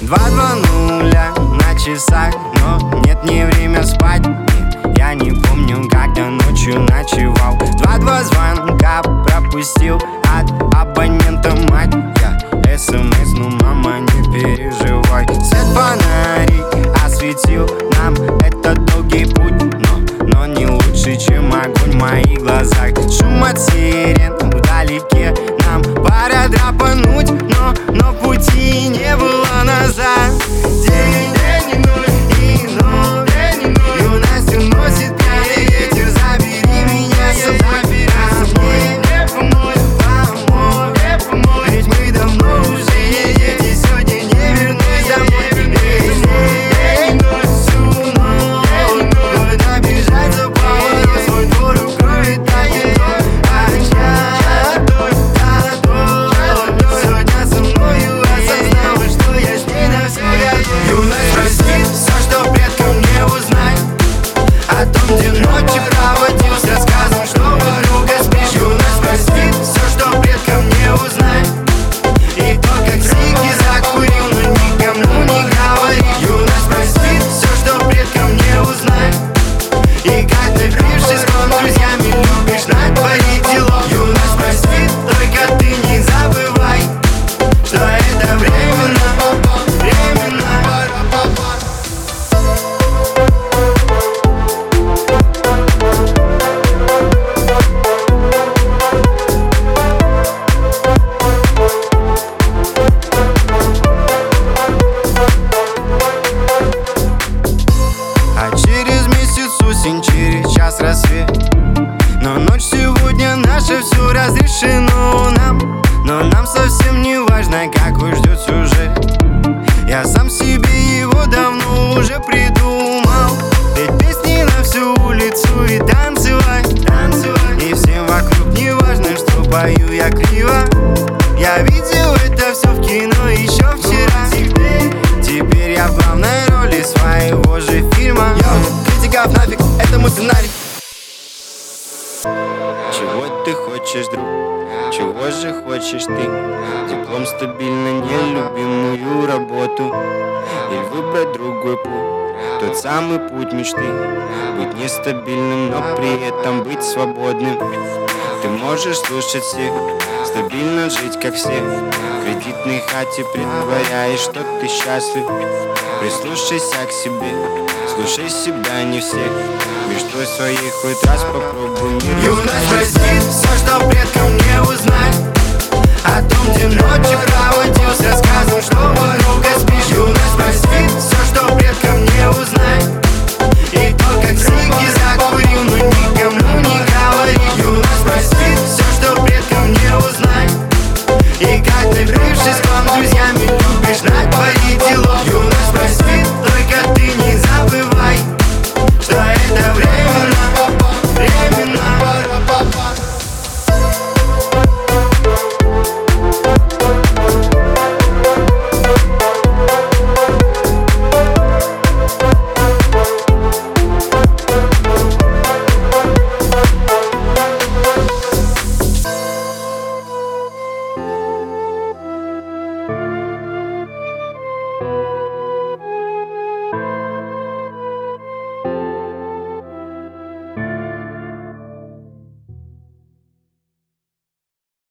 Два-два нуля на часах Но нет, не время спать. Я не помню, когда ночью ночевал. Два-два рассвет. Но ночь сегодня наша, все разрешено нам. Но нам совсем не важно, какой ждет сюжет. Я сам себе его давно уже придумал. Петь песни на всю улицу и танцевать, танцевать И всем вокруг не важно, что пою я криво. Я видел это все в кино еще вчера ты хочешь, друг? Чего же хочешь ты? Диплом стабильно, нелюбимую работу Или выбрать другой путь? Тот самый путь мечты Быть нестабильным, но при этом быть свободным Ты можешь слушать всех Стабильно жить, как все В кредитной хате притворяешь, что ты счастлив Прислушайся к себе Слушай себя, не всех Мечтой своих хоть раз попробуй мир Юность